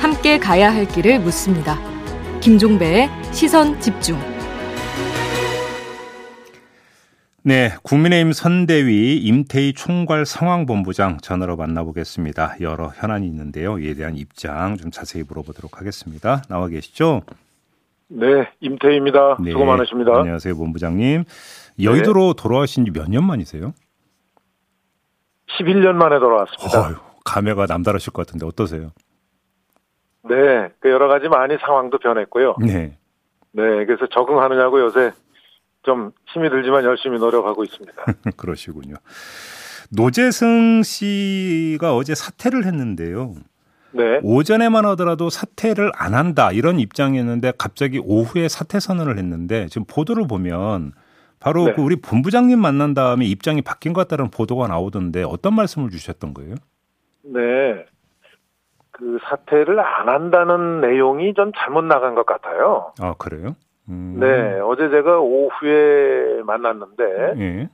함께 가야 할 길을 묻습니다. 김종배의 시선 집중. 네, 국민의힘 선대위 임태희 총괄 상황본부장 전화로 만나보겠습니다. 여러 현안이 있는데요. 이에 대한 입장 좀 자세히 물어보도록 하겠습니다. 나와 계시죠? 네, 임태희입니다. 네, 수고 많으십니다. 안녕하세요, 본부장님. 여의도로 네. 돌아가신 지 몇 년 만이세요? 11년 만에 돌아왔습니다. 어휴, 감회가 남다르실 것 같은데 어떠세요? 네, 그 여러 가지 많이 상황도 변했고요. 네. 네, 그래서 적응하느냐고 요새 좀 힘이 들지만 열심히 노력하고 있습니다. 그러시군요. 노재승 씨가 어제 사퇴를 했는데요. 네. 오전에만 하더라도 사퇴를 안 한다 이런 입장이었는데 갑자기 오후에 사퇴 선언을 했는데 지금 보도를 보면 바로 네. 그 우리 본부장님 만난 다음에 입장이 바뀐 것 같다는 보도가 나오던데 어떤 말씀을 주셨던 거예요? 네. 그 사퇴를 안 한다는 내용이 좀 잘못 나간 것 같아요. 아, 그래요? 음. 네. 어제 제가 오후에 만났는데, 예.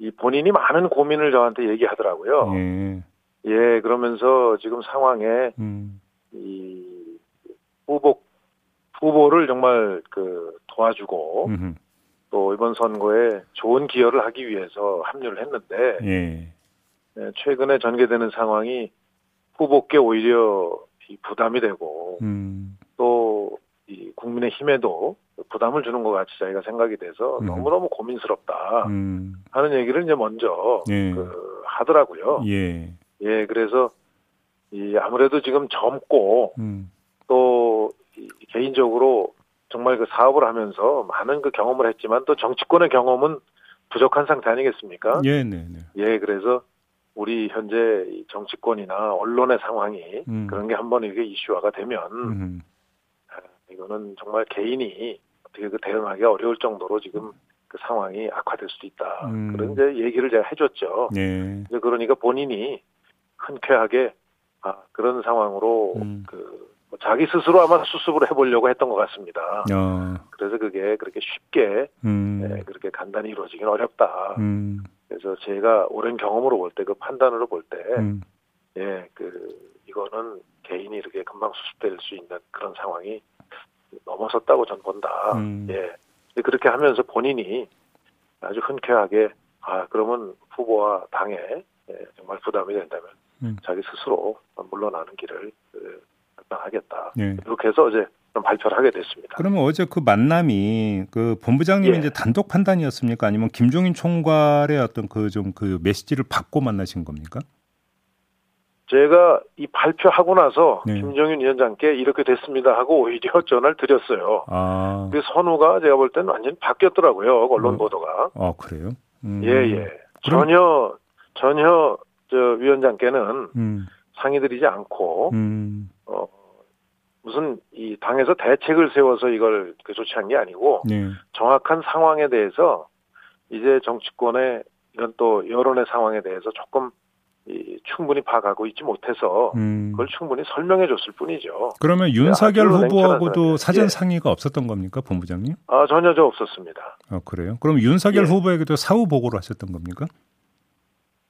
이 본인이 많은 고민을 저한테 얘기하더라고요. 예. 예, 그러면서 지금 상황에, 음. 이 후보, 후보를 정말 그 도와주고, 음흠. 또 이번 선거에 좋은 기여를 하기 위해서 합류를 했는데, 예. 네, 최근에 전개되는 상황이 후보께 오히려 이 부담이 되고 음. 또이 국민의 힘에도 부담을 주는 것 같이 저희가 생각이 돼서 음. 너무너무 고민스럽다 음. 하는 얘기를 이제 먼저 예. 그 하더라고요. 예. 예, 그래서 이 아무래도 지금 젊고 음. 또 개인적으로 정말 그 사업을 하면서 많은 그 경험을 했지만 또 정치권의 경험은 부족한 상태 아니겠습니까? 예, 네, 네. 예, 그래서 우리 현재 정치권이나 언론의 상황이 음. 그런 게 한번 이게 이슈화가 되면 음. 이거는 정말 개인이 어떻게 그 대응하기 어려울 정도로 지금 그 상황이 악화될 수도 있다. 음. 그런 이제 얘기를 제가 해줬죠. 네. 이제 그러니까 본인이 흔쾌하게 아 그런 상황으로 음. 그뭐 자기 스스로 아마 수습을 해보려고 했던 것 같습니다. 어. 그래서 그게 그렇게 쉽게 음. 네, 그렇게 간단히 이루어지긴 어렵다. 음. 그래서 제가 오랜 경험으로 볼 때 그 판단으로 볼 때, 음. 예, 그 이거는 개인이 이렇게 금방 수습될 수 있는 그런 상황이 넘어섰다고 전 본다. 음. 예, 그렇게 하면서 본인이 아주 흔쾌하게 아 그러면 후보와 당에 예, 정말 부담이 된다면 음. 자기 스스로 물러나는 길을 그, 결정하겠다. 예. 이렇게 해서 어제 좀 발표를 하게 됐습니다. 그러면 어제 그 만남이 그 본부장님의 예. 이제 단독 판단이었습니까? 아니면 김종인 총괄의 어떤 그 좀그 그 메시지를 받고 만나신 겁니까? 제가 이 발표하고 나서 네. 김종인 위원장께 이렇게 됐습니다 하고 오히려 전화를 드렸어요. 아. 그 선우가 제가 볼 때는 완전히 바뀌었더라고요. 언론 어. 보도가. 아, 그래요? 음. 예, 예. 그럼... 전혀, 전혀 저 위원장께는 음. 상의 드리지 않고, 음. 어, 무슨 이 당에서 대책을 세워서 이걸 그 조치한 게 아니고 네. 정확한 상황에 대해서 이제 정치권의 이런 또 여론의 상황에 대해서 조금 이 충분히 파악하고 있지 못해서 음. 그걸 충분히 설명해 줬을 뿐이죠. 그러면 윤석열 후보하고도 사전 예. 상의가 예. 없었던 겁니까, 본부장님? 아 전혀 저 없었습니다. 아 그래요? 그럼 윤석열 예. 후보에게도 사후 보고를 하셨던 겁니까?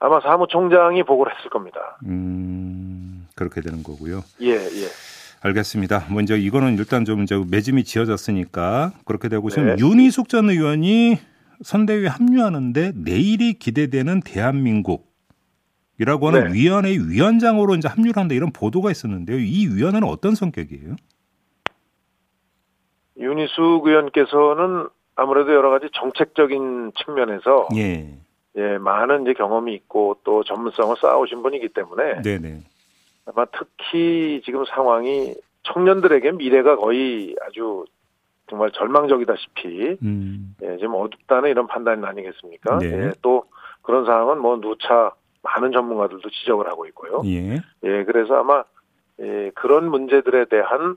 아마 사무총장이 보고를 했을 겁니다. 음 그렇게 되는 거고요. 예 예. 알겠습니다. 먼저 이거는 일단 좀 이제 매짐이 지어졌으니까 그렇게 되고 지금 네. 윤희숙 전 의원이 선대위에 합류하는데 내일이 기대되는 대한민국이라고 하는 네. 위원회 위원장으로 이제 합류를 한다 이런 보도가 있었는데요. 이 위원회는 어떤 성격이에요? 윤희숙 의원께서는 아무래도 여러 가지 정책적인 측면에서 예. 예, 많은 이제 경험이 있고 또 전문성을 쌓아오신 분이기 때문에 네네. 아마 특히 지금 상황이 청년들에게 미래가 거의 아주 정말 절망적이다시피 음. 예, 지금 어둡다는 이런 판단 아니겠습니까? 네. 예, 또 그런 상황은 뭐 누차 많은 전문가들도 지적을 하고 있고요. 예. 예, 그래서 아마 예, 그런 문제들에 대한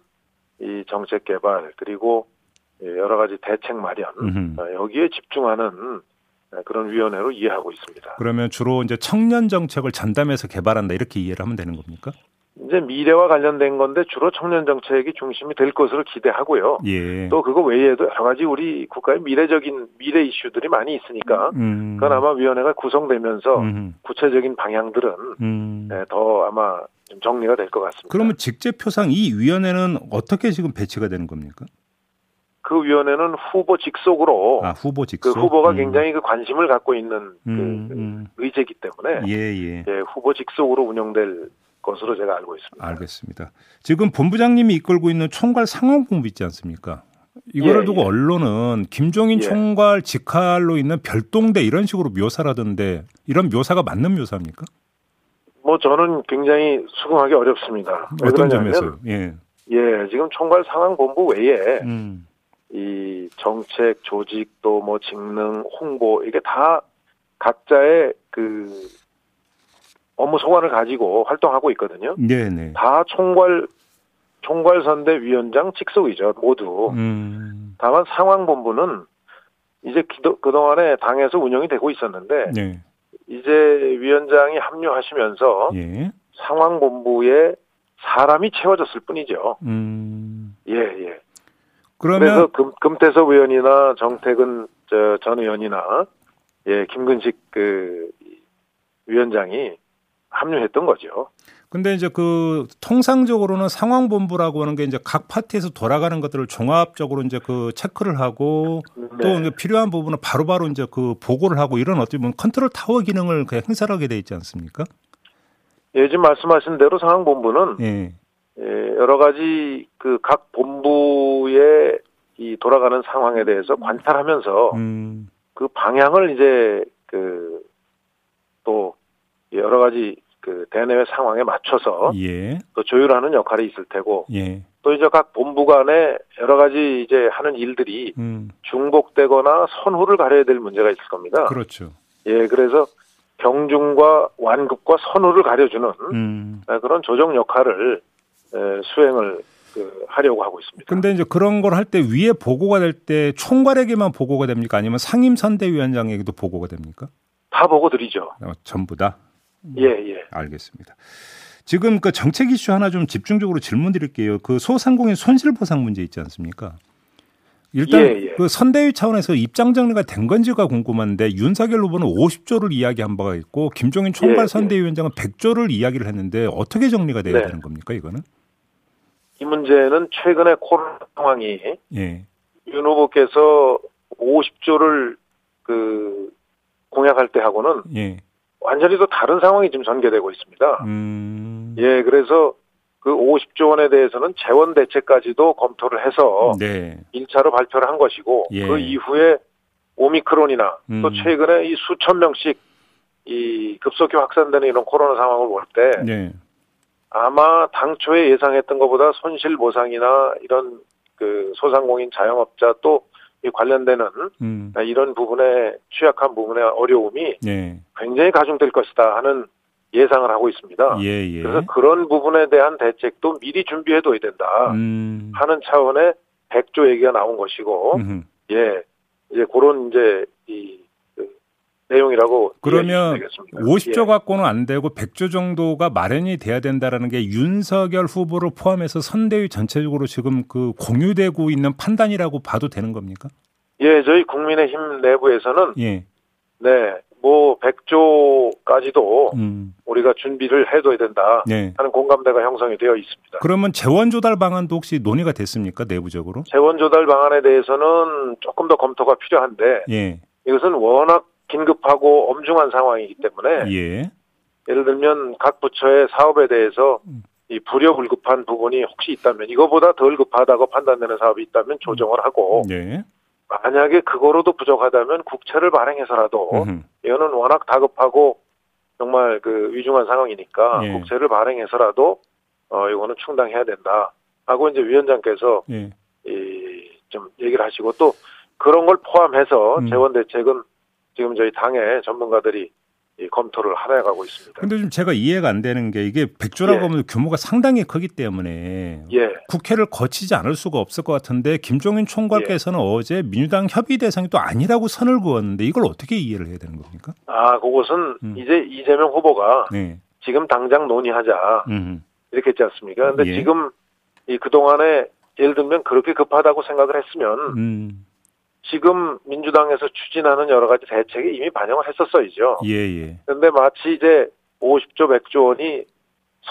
이 정책 개발 그리고 예, 여러 가지 대책 마련 음흠. 어, 여기에 집중하는 그런 위원회로 이해하고 있습니다. 그러면 주로 이제 청년 정책을 전담해서 개발한다 이렇게 이해를 하면 되는 겁니까? 이제 미래와 관련된 건데 주로 청년 정책이 중심이 될 것으로 기대하고요. 예. 또 그거 외에도 여러 가지 우리 국가의 미래적인 미래 이슈들이 많이 있으니까 음. 그건 아마 위원회가 구성되면서 음. 구체적인 방향들은 음. 네, 더 아마 좀 정리가 될 것 같습니다. 그러면 직제표상 이 위원회는 어떻게 지금 배치가 되는 겁니까? 그 위원회는 후보 직속으로 아, 후보 직속 그 후보가 음. 굉장히 그 관심을 갖고 있는 그, 음, 음. 의제이기 때문에 예, 예. 예, 후보 직속으로 운영될 것으로 제가 알고 있습니다. 알겠습니다. 지금 본부장님이 이끌고 있는 총괄 상황본부 있지 않습니까? 이거를 예, 두고 예. 언론은 김종인 예. 총괄 직할로 있는 별동대 이런 식으로 묘사를 하던데 이런 묘사가 맞는 묘사입니까? 뭐 저는 굉장히 수긍하기 어렵습니다. 어떤 점에서요? 예. 예, 지금 총괄 상황본부 외에 음. 이 정책, 조직 또 뭐 직능, 홍보 이게 다 각자의 그 업무 소관을 가지고 활동하고 있거든요. 네네. 다 총괄 총괄선대 위원장 직속이죠 모두. 음. 다만 상황본부는 이제 그 동안에 당에서 운영이 되고 있었는데 네. 이제 위원장이 합류하시면서 예. 상황본부에 사람이 채워졌을 뿐이죠. 음. 예 예. 그러면 그래서 금, 금태섭 의원이나 정태근 저, 전 의원이나 예 김근식 그 위원장이 합류했던 거죠. 근데 이제 그 통상적으로는 상황 본부라고 하는 게 이제 각 파트에서 돌아가는 것들을 종합적으로 이제 그 체크를 하고 네. 또 필요한 부분은 바로바로 바로 이제 그 보고를 하고 이런 어떻게 보면 컨트롤 타워 기능을 그 행사를 하게 돼 있지 않습니까? 예, 지금 말씀하신 대로 상황 본부는 예. 예, 여러 가지 그 각 본부의 이 돌아가는 상황에 대해서 관찰하면서 음. 그 방향을 이제 그 또 여러 가지 그 대내외 상황에 맞춰서 예. 또 조율하는 역할이 있을 테고 예. 또 이제 각 본부 간에 여러 가지 이제 하는 일들이 음. 중복되거나 선후를 가려야 될 문제가 있을 겁니다. 그렇죠. 예, 그래서 경중과 완급과 선후를 가려주는 음. 그런 조정 역할을 수행을 그 하려고 하고 있습니다. 근데 이제 그런 걸 할 때 위에 보고가 될 때 총괄에게만 보고가 됩니까? 아니면 상임 선대위원장에게도 보고가 됩니까? 다 보고 드리죠. 어, 전부 다? 예, 예. 알겠습니다. 지금 그 정책 이슈 하나 좀 집중적으로 질문 드릴게요. 그 소상공인 손실보상 문제 있지 않습니까? 일단 예, 예. 그 선대위 차원에서 입장 정리가 된 건지가 궁금한데 윤석열 후보는 50조를 이야기한 바가 있고 김종인 총괄 예, 예. 선대위원장은 100조를 이야기를 했는데 어떻게 정리가 돼야 네. 되는 겁니까 이거는? 이 문제는 최근에 코로나 상황이 예. 윤 후보께서 50조를 그 공약할 때 하고는 예. 완전히 또 다른 상황이 지금 전개되고 있습니다. 음... 예, 그래서 그 50조 원에 대해서는 재원 대책까지도 검토를 해서 네. 1차로 발표를 한 것이고 예. 그 이후에 오미크론이나 음. 또 최근에 이 수천 명씩 이 급속히 확산되는 이런 코로나 상황을 볼때 네. 아마 당초에 예상했던 것보다 손실 보상이나 이런 그 소상공인 자영업자 또 이 관련되는 음. 이런 부분에 취약한 부분의 어려움이 예. 굉장히 가중될 것이다 하는 예상을 하고 있습니다. 예, 예. 그래서 그런 부분에 대한 대책도 미리 준비해둬야 된다 음. 하는 차원의 100조 얘기가 나온 것이고, 음흠. 예, 이제 그런 이제 이 내용이라고 그러면 50조 예. 갖고는 안 되고 100조 정도가 마련이 돼야 된다라는 게 윤석열 후보를 포함해서 선대위 전체적으로 지금 그 공유되고 있는 판단이라고 봐도 되는 겁니까? 예, 저희 국민의힘 내부에서는 예. 네, 뭐 100조까지도 음. 우리가 준비를 해둬야 된다 네. 하는 공감대가 형성이 되어 있습니다. 그러면 재원 조달 방안도 혹시 논의가 됐습니까 내부적으로? 재원 조달 방안에 대해서는 조금 더 검토가 필요한데 예. 이것은 워낙 긴급하고 엄중한 상황이기 때문에 예. 예를 들면 각 부처의 사업에 대해서 음. 이 불효불급한 부분이 혹시 있다면 이거보다 덜 급하다고 판단되는 사업이 있다면 조정을 하고 네. 만약에 그거로도 부족하다면 국채를 발행해서라도 음흠. 이거는 워낙 다급하고 정말 그 위중한 상황이니까 예. 국채를 발행해서라도 어 이거는 충당해야 된다 하고 이제 위원장께서 예. 이좀 얘기를 하시고 또 그런 걸 포함해서 음. 재원 대책은 지금 저희 당의 전문가들이 검토를 하나가고 있습니다. 근데 좀 제가 이해가 안 되는 게 이게 백조라고 예. 하면 규모가 상당히 크기 때문에 예. 국회를 거치지 않을 수가 없을 것 같은데 김종인 총괄께서는 예. 어제 민주당 협의 대상이 또 아니라고 선을 그었는데 이걸 어떻게 이해를 해야 되는 겁니까? 아, 그것은 음. 이제 이재명 후보가 네. 지금 당장 논의하자. 음. 이렇게 했지 않습니까? 근데 예. 지금 이 그동안에 예를 들면 그렇게 급하다고 생각을 했으면 음. 지금 민주당에서 추진하는 여러 가지 대책이 이미 반영을 했었어야죠. 예, 예. 그런데 마치 이제 50조, 100조 원이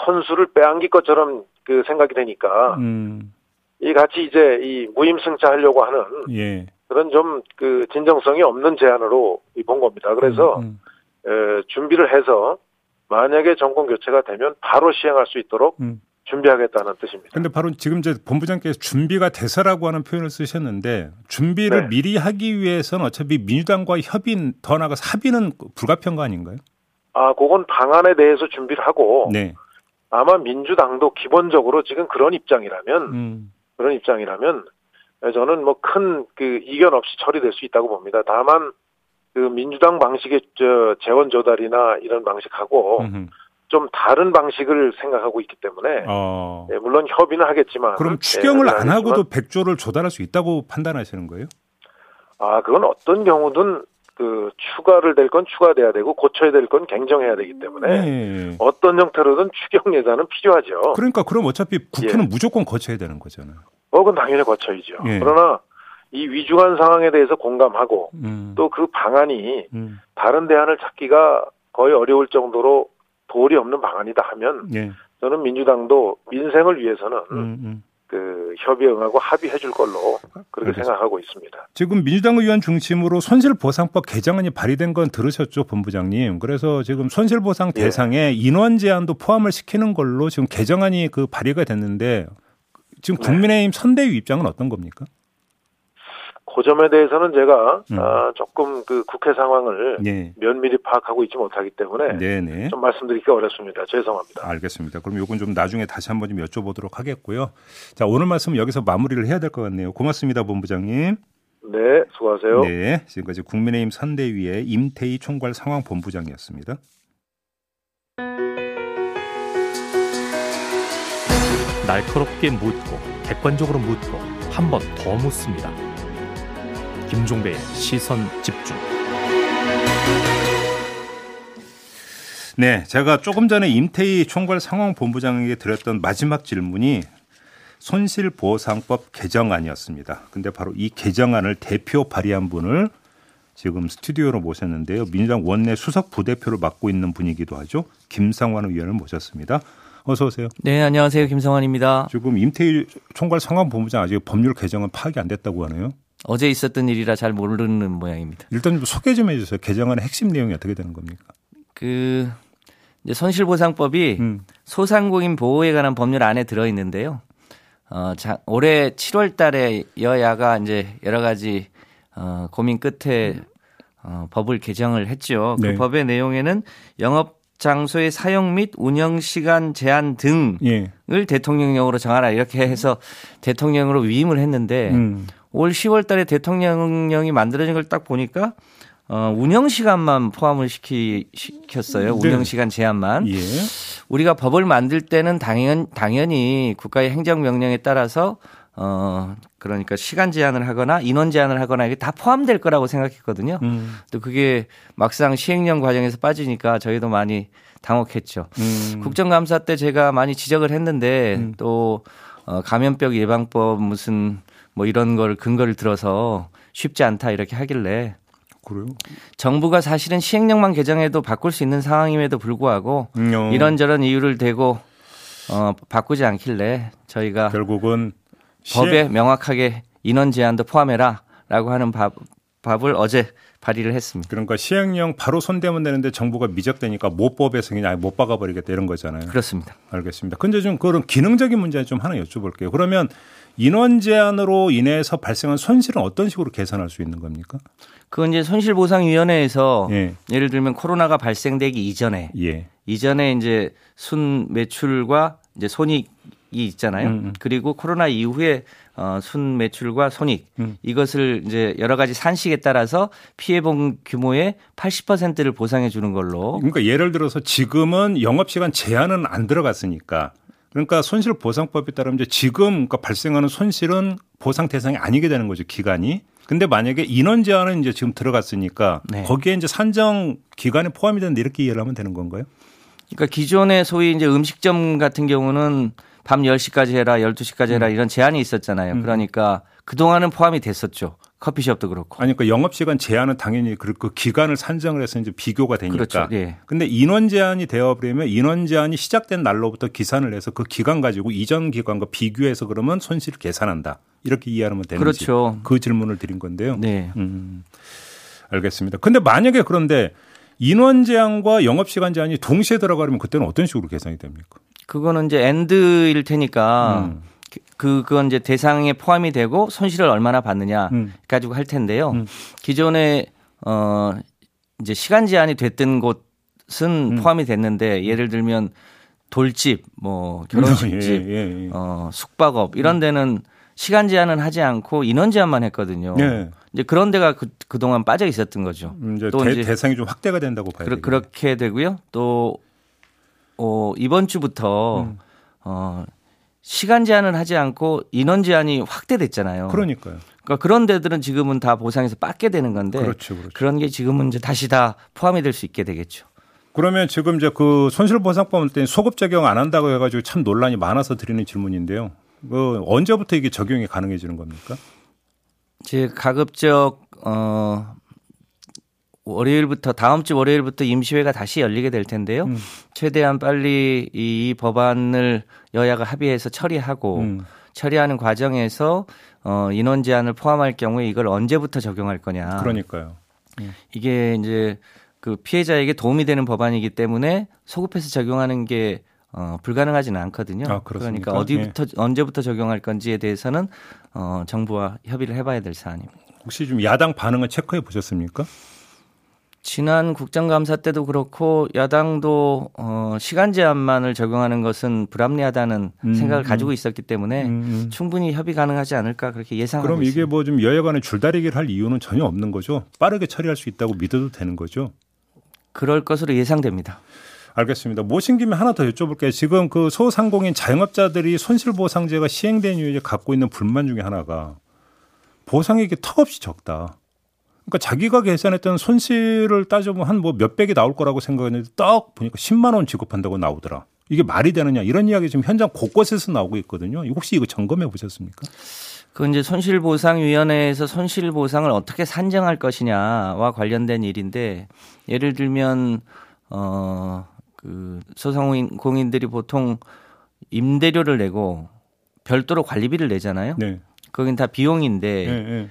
선수를 빼앗길 것처럼 그 생각이 되니까 음. 이 같이 이제 이 무임승차하려고 하는 예. 그런 좀 그 진정성이 없는 제안으로 본 겁니다. 그래서 음, 음. 에, 준비를 해서 만약에 정권 교체가 되면 바로 시행할 수 있도록 음. 준비하겠다는 뜻입니다. 그런데 바로 지금 이제 본부장께서 준비가 돼서라고 하는 표현을 쓰셨는데 준비를 네. 미리 하기 위해서는 어차피 민주당과 협의 더 나아가서 합의는 불가피한 거 아닌가요? 아, 그건 방안에 대해서 준비를 하고 네. 아마 민주당도 기본적으로 지금 그런 입장이라면 음. 그런 입장이라면 저는 뭐 큰 그 이견 없이 처리될 수 있다고 봅니다. 다만 그 민주당 방식의 저 재원 조달이나 이런 방식하고 음흠. 좀 다른 방식을 생각하고 있기 때문에 어. 예, 물론 협의는 하겠지만 그럼 추경을 예, 안 하고도 100조를 조달할 수 있다고 판단하시는 거예요? 아 그건 어떤 경우든 그 추가를 될 건 추가돼야 되고 고쳐야 될 건 갱정해야 되기 때문에 네. 어떤 형태로든 추경 예산은 필요하죠. 그러니까 그럼 어차피 국회는 예. 무조건 거쳐야 되는 거잖아요. 어, 그건 당연히 거쳐야죠. 예. 그러나 이 위중한 상황에 대해서 공감하고 음. 또그 방안이 음. 다른 대안을 찾기가 거의 어려울 정도로 도리 없는 방안이다 하면 예. 저는 민주당도 민생을 위해서는 음, 음. 그 협의 응하고 합의해 줄 걸로 그렇게 알겠습니다. 생각하고 있습니다. 지금 민주당 의원 중심으로 손실보상법 개정안이 발의된 건 들으셨죠, 본부장님. 그래서 지금 손실보상 예. 대상에 인원 제한도 포함을 시키는 걸로 지금 개정안이 그 발의가 됐는데 지금 네. 국민의힘 네. 선대위 입장은 어떤 겁니까? 그 점에 대해서는 제가 음. 아, 조금 그 국회 상황을 네. 면밀히 파악하고 있지 못하기 때문에 네네. 좀 말씀드리기가 어렵습니다. 죄송합니다. 알겠습니다. 그럼 요건 좀 나중에 다시 한번 좀 여쭤보도록 하겠고요. 자 오늘 말씀 여기서 마무리를 해야 될 것 같네요. 고맙습니다, 본부장님. 네, 수고하세요. 네, 지금까지 국민의힘 선대위의 임태희 총괄 상황 본부장이었습니다. 날카롭게 묻고 객관적으로 묻고 한 번 더 묻습니다. 김종배의 시선 집중. 네, 제가 조금 전에 임태희 총괄 상황본부장에게 드렸던 마지막 질문이 손실보상법 개정안이었습니다. 근데 바로 이 개정안을 대표 발의한 분을 지금 스튜디오로 모셨는데요. 민주당 원내 수석 부대표를 맡고 있는 분이기도 하죠. 김상환 의원을 모셨습니다. 어서 오세요. 네, 안녕하세요. 김성환입니다. 지금 임태일 총괄 상황본부장 아직 법률 개정은 파악이 안 됐다고 하네요. 어제 있었던 일이라 잘 모르는 모양입니다. 일단 좀 소개 좀 해주세요. 개정안의 핵심 내용이 어떻게 되는 겁니까? 그 이제 손실보상법이 음. 소상공인 보호에 관한 법률 안에 들어 있는데요. 어, 자, 올해 7월 달에 여야가 이제 여러 가지 어, 고민 끝에 어, 법을 개정을 했죠. 그 네. 법의 내용에는 영업 장소의 사용 및 운영 시간 제한 등을 예. 대통령령으로 정하라 이렇게 해서 대통령으로 위임을 했는데 음. 올 10월 달에 대통령령이 만들어진 걸 딱 보니까 어, 운영 시간만 포함을 시키, 시켰어요. 네. 운영 시간 제한만. 예. 우리가 법을 만들 때는 당연, 당연히 국가의 행정명령에 따라서 어, 그러니까 시간 제한을 하거나 인원 제한을 하거나 이게 다 포함될 거라고 생각했거든요. 음. 또 그게 막상 시행령 과정에서 빠지니까 저희도 많이 당혹했죠. 음. 국정감사 때 제가 많이 지적을 했는데 음. 또 어, 감염병 예방법 무슨 뭐 이런 걸 근거를 들어서 쉽지 않다 이렇게 하길래 그래요? 정부가 사실은 시행령만 개정해도 바꿀 수 있는 상황임에도 불구하고 음. 어. 이런저런 이유를 대고 어, 바꾸지 않길래 저희가 결국은 법에 명확하게 인원 제한도 포함해라라고 하는 밥, 밥을 어제 발의를 했습니다. 그러니까 시행령 바로 손대면 되는데 정부가 미적되니까 모법에서 그냥 못 박아버리겠다 이런 거잖아요. 그렇습니다. 알겠습니다. 근데 좀 그런 기능적인 문제 좀 하나 여쭤볼게요. 그러면 인원 제한으로 인해서 발생한 손실은 어떤 식으로 계산할 수 있는 겁니까? 그건 이제 손실보상위원회에서 예. 를 들면 코로나가 발생되기 이전에 예. 이전에 이제 순 매출과 이제 손익 이 있잖아요. 음, 음. 그리고 코로나 이후에 어, 순 매출과 손익 음. 이것을 이제 여러 가지 산식에 따라서 피해 본 규모의 80%를 보상해 주는 걸로. 그러니까 예를 들어서 지금은 영업 시간 제한은 안 들어갔으니까 그러니까 손실 보상법에 따르면 이제 지금 그러니까 발생하는 손실은 보상 대상이 아니게 되는 거죠 기간이. 근데 만약에 인원 제한은 이제 지금 들어갔으니까 네. 거기에 이제 산정 기간에 포함이 되는데 이렇게 이해를 하면 되는 건가요? 그러니까 기존에 소위 이제 음식점 같은 경우는 밤 10시까지 해라, 12시까지 해라 음. 이런 제한이 있었잖아요. 음. 그러니까 그동안은 포함이 됐었죠. 커피숍도 그렇고. 아니, 그러니까 영업시간 제한은 당연히 그, 그 기간을 산정을 해서 이제 비교가 되니까. 그렇죠. 예. 근데 인원 제한이 되어버리면 인원 제한이 시작된 날로부터 기산을 해서 그 기간 가지고 이전 기간과 비교해서 그러면 손실을 계산한다. 이렇게 이해하면 되는지. 그렇죠. 그 질문을 드린 건데요. 네. 음, 알겠습니다. 근데 만약에 그런데 인원 제한과 영업 시간 제한이 동시에 들어가려면 그때는 어떤 식으로 계산이 됩니까? 그거는 이제 엔드일 테니까 음. 그 그건 이제 대상에 포함이 되고 손실을 얼마나 받느냐 음. 가지고 할 텐데요. 음. 기존에 어 이제 시간 제한이 됐던 곳은 음. 포함이 됐는데 예를 들면 돌집, 뭐 결혼식집, 예, 예, 예. 어 숙박업 이런 음. 데는 시간 제한은 하지 않고 인원 제한만 했거든요. 예. 이제 그런 데가 그, 그동안 빠져 있었던 거죠. 음, 이제 또 대, 이제 대상이 좀 확대가 된다고 봐야 되겠 그렇게 되고요. 또 어, 이번 주부터 음. 어, 시간 제한은 하지 않고 인원 제한이 확대됐잖아요. 그러니까요. 그러니까 그런 데들은 지금은 다 보상에서 빠게 되는 건데 그렇죠, 그렇죠. 그런 게 지금은 이제 다시 다 포함이 될 수 있게 되겠죠. 그러면 지금 이제 그 손실보상법 때 소급 적용 안 한다고 해가지고 참 논란이 많아서 드리는 질문인데요. 그 언제부터 이게 적용이 가능해지는 겁니까? 제 가급적 어 월요일부터 다음 주 월요일부터 임시회가 다시 열리게 될 텐데요. 음. 최대한 빨리 이 법안을 여야가 합의해서 처리하고 음. 처리하는 과정에서 어 인원 제한을 포함할 경우에 이걸 언제부터 적용할 거냐. 그러니까요. 예. 이게 이제 그 피해자에게 도움이 되는 법안이기 때문에 소급해서 적용하는 게 어, 불가능하지는 않거든요. 아, 그러니까 어디부터 예. 언제부터 적용할 건지에 대해서는 어, 정부와 협의를 해봐야 될 사안입니다. 혹시 좀 야당 반응을 체크해 보셨습니까? 지난 국정감사 때도 그렇고 야당도 어, 시간 제한만을 적용하는 것은 불합리하다는 음, 생각을 음. 가지고 있었기 때문에 음, 음. 충분히 협의 가능하지 않을까 그렇게 예상하고 그럼 이게 뭐 좀 여야 간에 줄다리기를 할 이유는 전혀 없는 거죠. 빠르게 처리할 수 있다고 믿어도 되는 거죠. 그럴 것으로 예상됩니다. 알겠습니다. 모신 김에 하나 더 여쭤볼게요. 지금 그 소상공인 자영업자들이 손실보상제가 시행된 이후에 갖고 있는 불만 중에 하나가 보상액이 턱없이 적다. 그러니까 자기가 계산했던 손실을 따져보면 한 뭐 몇백이 나올 거라고 생각했는데 딱 보니까 10만 원 지급한다고 나오더라. 이게 말이 되느냐 이런 이야기 지금 현장 곳곳에서 나오고 있거든요. 혹시 이거 점검해 보셨습니까? 그 이제 손실보상위원회에서 손실보상을 어떻게 산정할 것이냐와 관련된 일인데 예를 들면 어그 소상공인들이 보통 임대료를 내고 별도로 관리비를 내잖아요. 네. 거긴 다 비용인데 네, 네.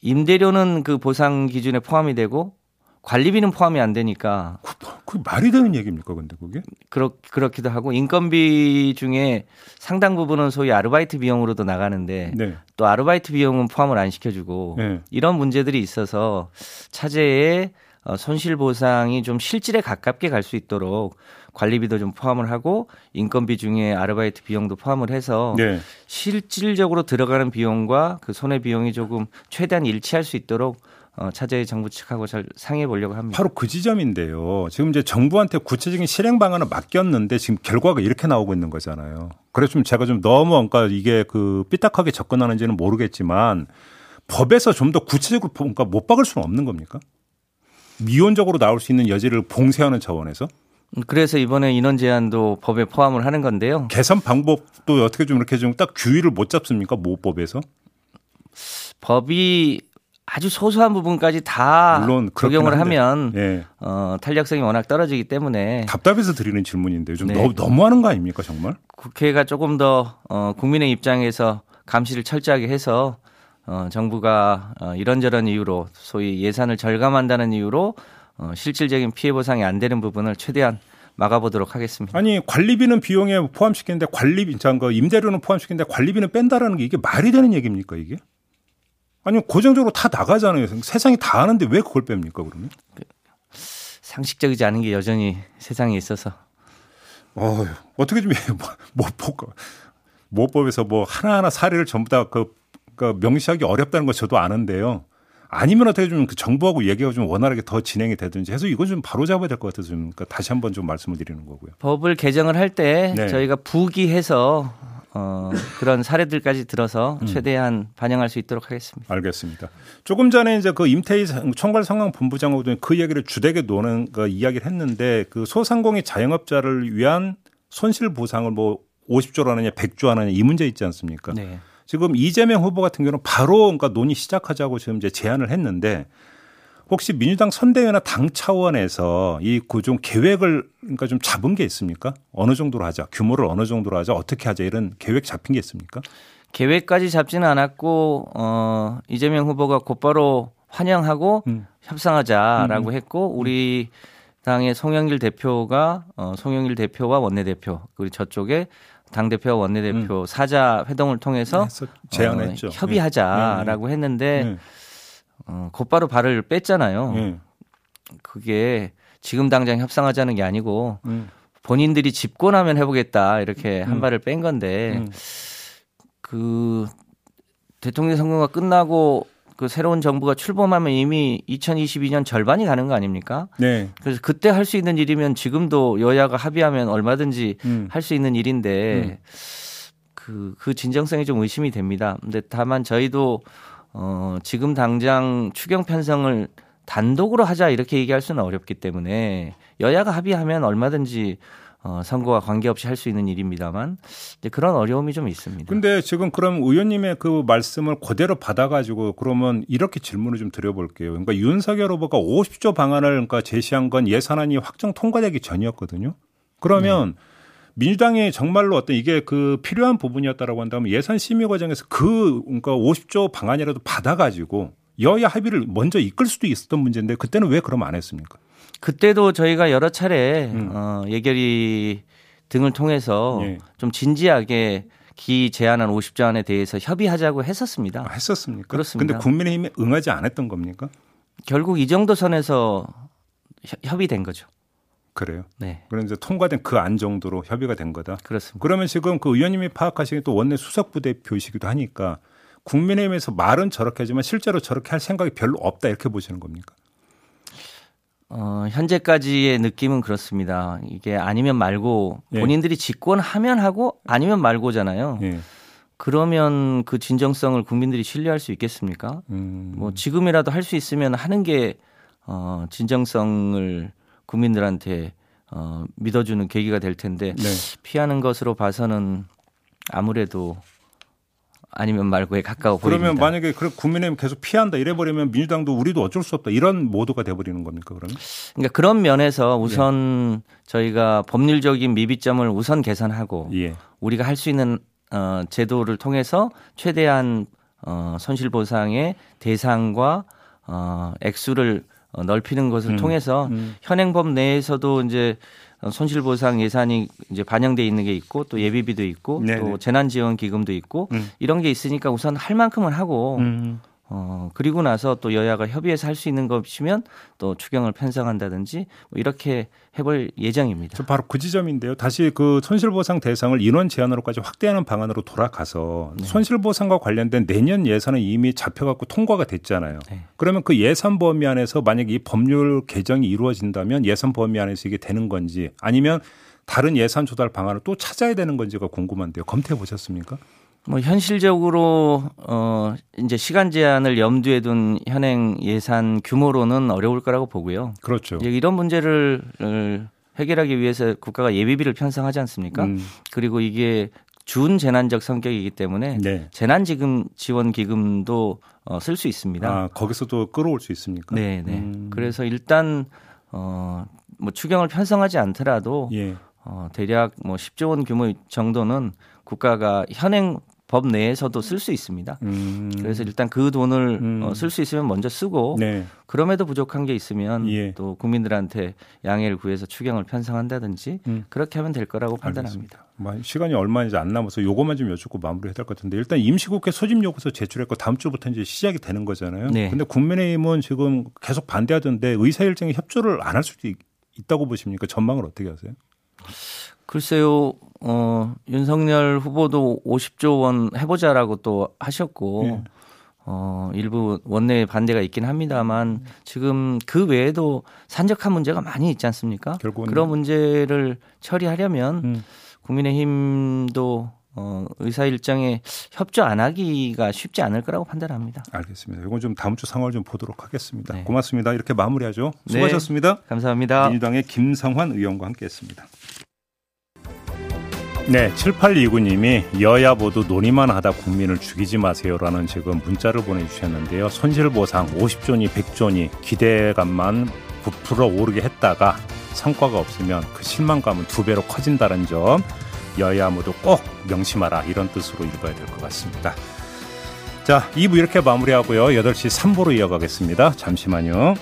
임대료는 그 보상 기준에 포함이 되고 관리비는 포함이 안 되니까 그, 그 말이 되는 얘기입니까, 근데 그게? 그렇 그렇기도 하고 인건비 중에 상당 부분은 소위 아르바이트 비용으로도 나가는데 네. 또 아르바이트 비용은 포함을 안 시켜주고 네. 이런 문제들이 있어서 차제에 어, 손실 보상이 좀 실질에 가깝게 갈 수 있도록 관리비도 좀 포함을 하고 인건비 중에 아르바이트 비용도 포함을 해서 네. 실질적으로 들어가는 비용과 그 손해 비용이 조금 최대한 일치할 수 있도록 어, 차제의 정부 측하고 잘 상의해 보려고 합니다. 바로 그 지점인데요. 지금 이제 정부한테 구체적인 실행 방안을 맡겼는데 지금 결과가 이렇게 나오고 있는 거잖아요. 그래서 좀 제가 좀 너무 그러니까 이게 그 삐딱하게 접근하는지는 모르겠지만 법에서 좀 더 구체적으로 그러니까 못 박을 수는 없는 겁니까? 미온적으로 나올 수 있는 여지를 봉쇄하는 차원에서 그래서 이번에 인원 제한도 법에 포함을 하는 건데요. 개선 방법도 어떻게 좀 이렇게 좀 딱 규율을 못 잡습니까? 모법에서? 법이 아주 소소한 부분까지 다 물론 적용을 하면 네. 어, 탄력성이 워낙 떨어지기 때문에 답답해서 드리는 질문인데 요즘 네. 너무, 너무하는 거 아닙니까 정말? 국회가 조금 더 어, 국민의 입장에서 감시를 철저하게 해서 어, 정부가 어, 이런저런 이유로 소위 예산을 절감한다는 이유로 어, 실질적인 피해 보상이 안 되는 부분을 최대한 막아보도록 하겠습니다. 아니 관리비는 비용에 포함시키는데 관리비, 잠그 임대료는 포함시키는데 관리비는 뺀다라는 게 이게 말이 되는 얘기입니까 이게? 아니 고정적으로 다 나가잖아요. 세상이 다 하는데 왜 그걸 뺍니까 그러면? 그, 상식적이지 않은 게 여전히 세상에 있어서. 어 어떻게 좀 모법 모법에서 뭐 하나하나 사례를 전부 다 그 그러니까 명시하기 어렵다는 거 저도 아는데요. 아니면 어떻게 좀 그 정부하고 얘기가 좀 원활하게 더 진행이 되든지 해서 이건 좀 바로 잡아야 될 것 같아서 좀 그러니까 다시 한번 좀 말씀을 드리는 거고요. 법을 개정을 할때 네. 저희가 부기해서 어, 그런 사례들까지 들어서 음. 최대한 반영할 수 있도록 하겠습니다. 알겠습니다. 조금 전에 이제 그 임태희 총괄 상황 본부장하고도 그 얘기를 주되게 노는 그 이야기를 했는데 그 소상공인 자영업자를 위한 손실 보상을 뭐 50조로 하느냐 100조 하느냐 이 문제 있지 않습니까? 네. 지금 이재명 후보 같은 경우는 바로 그러니까 논의 시작하자고 지금 이제 제안을 했는데 혹시 민주당 선대위나 당 차원에서 이 구종 계획을 그러니까 좀 잡은 게 있습니까? 어느 정도로 하자, 규모를 어느 정도로 하자, 어떻게 하자 이런 계획 잡힌 게 있습니까? 계획까지 잡지는 않았고 어 이재명 후보가 곧바로 환영하고 음. 협상하자라고 음. 했고 우리 당의 송영길 대표가 어 송영길 대표와 원내대표 그리고 저쪽에 당 대표와 원내대표 음. 사자 회동을 통해서 네, 제안했죠. 어, 협의하자라고 네. 했는데 네. 어, 곧바로 발을 뺐잖아요. 네. 그게 지금 당장 협상하자는 게 아니고 음. 본인들이 집권하면 해보겠다 이렇게 한 음. 발을 뺀 건데 음. 그 대통령 선거가 끝나고 그 새로운 정부가 출범하면 이미 2022년 절반이 가는 거 아닙니까? 네. 그래서 그때 할 수 있는 일이면 지금도 여야가 합의하면 얼마든지 음. 할수 있는 일인데 그, 그 진정성이 좀 의심이 됩니다. 근데 다만 저희도 어, 지금 당장 추경 편성을 단독으로 하자 이렇게 얘기할 수는 어렵기 때문에 여야가 합의하면 얼마든지 어, 선거와 관계없이 할 수 있는 일입니다만 이제 그런 어려움이 좀 있습니다. 근데 지금 그럼 의원님의 그 말씀을 그대로 받아가지고 그러면 이렇게 질문을 좀 드려볼게요. 그러니까 윤석열 후보가 50조 방안을 그러니까 제시한 건 예산안이 확정 통과되기 전이었거든요. 그러면 네. 민주당이 정말로 어떤 이게 그 필요한 부분이었다라고 한다면 예산 심의 과정에서 그 그러니까 50조 방안이라도 받아가지고 여야 합의를 먼저 이끌 수도 있었던 문제인데 그때는 왜 그럼 안 했습니까? 그때도 저희가 여러 차례 음. 어, 예결위 등을 통해서 예. 좀 진지하게 기 제안한 50조 안에 대해서 협의하자고 했었습니다. 아, 했었습니까? 그렇습니다. 근데 국민의힘이 응하지 않았던 겁니까? 결국 이 정도 선에서 협의된 거죠. 그래요. 네. 그런 이제 통과된 그 안 정도로 협의가 된 거다. 그렇습니다. 그러면 지금 그 의원님이 파악하시기 또 원내 수석부 대표이시기도 하니까 국민의힘에서 말은 저렇게 하지만 실제로 저렇게 할 생각이 별로 없다 이렇게 보시는 겁니까? 어, 현재까지의 느낌은 그렇습니다. 이게 아니면 말고 예. 본인들이 집권하면 하고 아니면 말고잖아요. 예. 그러면 그 진정성을 국민들이 신뢰할 수 있겠습니까? 음. 뭐 지금이라도 할 수 있으면 하는 게 어, 진정성을 국민들한테 어, 믿어주는 계기가 될 텐데 네. 피하는 것으로 봐서는 아무래도 아니면 말고에 가까워 그러면 보입니다. 만약에 그 국민의힘 계속 피한다 이래 버리면 민주당도 우리도 어쩔 수 없다 이런 모두가 돼 버리는 겁니까 그러면? 그러니까 그런 면에서 우선 예. 저희가 법률적인 미비점을 우선 개선하고 예. 우리가 할 수 있는 어, 제도를 통해서 최대한 어, 손실 보상의 대상과 어, 액수를 어, 넓히는 것을 음. 통해서 음. 현행법 내에서도 이제 손실 보상 예산이 이제 반영돼 있는 게 있고 또 예비비도 있고 네네. 또 재난 지원 기금도 있고 음. 이런 게 있으니까 우선 할 만큼은 하고 음. 어, 그리고 나서 또 여야가 협의해서 할 수 있는 것이면 또 추경을 편성한다든지 뭐 이렇게 해볼 예정입니다. 바로 그 지점인데요. 다시 그 손실보상 대상을 인원 제한으로까지 확대하는 방안으로 돌아가서 네. 손실보상과 관련된 내년 예산은 이미 잡혀갖고 통과가 됐잖아요. 네. 그러면 그 예산 범위 안에서 만약 이 법률 개정이 이루어진다면 예산 범위 안에서 이게 되는 건지 아니면 다른 예산 조달 방안을 또 찾아야 되는 건지가 궁금한데요. 검토해 보셨습니까? 뭐 현실적으로 어 이제 시간 제한을 염두에 둔 현행 예산 규모로는 어려울 거라고 보고요. 그렇죠. 이런 문제를 해결하기 위해서 국가가 예비비를 편성하지 않습니까? 음. 그리고 이게 준 재난적 성격이기 때문에 네. 재난 지금 지원 기금도 어, 쓸 수 있습니다. 아, 거기서도 끌어올 수 있습니까? 네, 네. 음. 그래서 일단 어 뭐 추경을 편성하지 않더라도 예. 어 대략 뭐 10조 원 규모 정도는 국가가 현행 법 내에서도 쓸 수 있습니다. 음. 그래서 일단 그 돈을 음. 어, 쓸수 있으면 먼저 쓰고 네. 그럼에도 부족한 게 있으면 예. 또 국민들한테 양해를 구해서 추경을 편성한다든지 음. 그렇게 하면 될 거라고 판단합니다. 뭐 시간이 얼마 이제 안 남아서 요것만 좀 여쭙고 마무리해야 될 것 같은데 일단 임시국회 소집 요구서 제출했고 다음 주부터 이제 시작이 되는 거잖아요. 네. 근데 국민의힘은 지금 계속 반대하던데 의사 일정에 협조를 안 할 수도 있다고 보십니까? 전망을 어떻게 하세요? 글쎄요, 어, 윤석열 후보도 50조 원 해보자라고 또 하셨고, 네. 어, 일부 원내 반대가 있긴 합니다만 지금 그 외에도 산적한 문제가 많이 있지 않습니까? 결국은. 그런 문제를 처리하려면 음. 국민의힘도 어, 의사 일정에 협조 안 하기가 쉽지 않을 거라고 판단합니다. 알겠습니다. 이건 좀 다음 주 상황을 좀 보도록 하겠습니다. 네. 고맙습니다. 이렇게 마무리하죠. 네. 수고하셨습니다. 네, 감사합니다. 민주당의 김상환 의원과 함께했습니다. 네, 7829님이 여야 모두 논의만 하다 국민을 죽이지 마세요라는 지금 문자를 보내주셨는데요. 손실보상 50조니 100조니 기대감만 부풀어 오르게 했다가 성과가 없으면 그 실망감은 두 배로 커진다는 점 여야 모두 꼭 명심하라 이런 뜻으로 읽어야 될 것 같습니다. 자, 2부 이렇게 마무리하고요. 8시 3부로 이어가겠습니다. 잠시만요.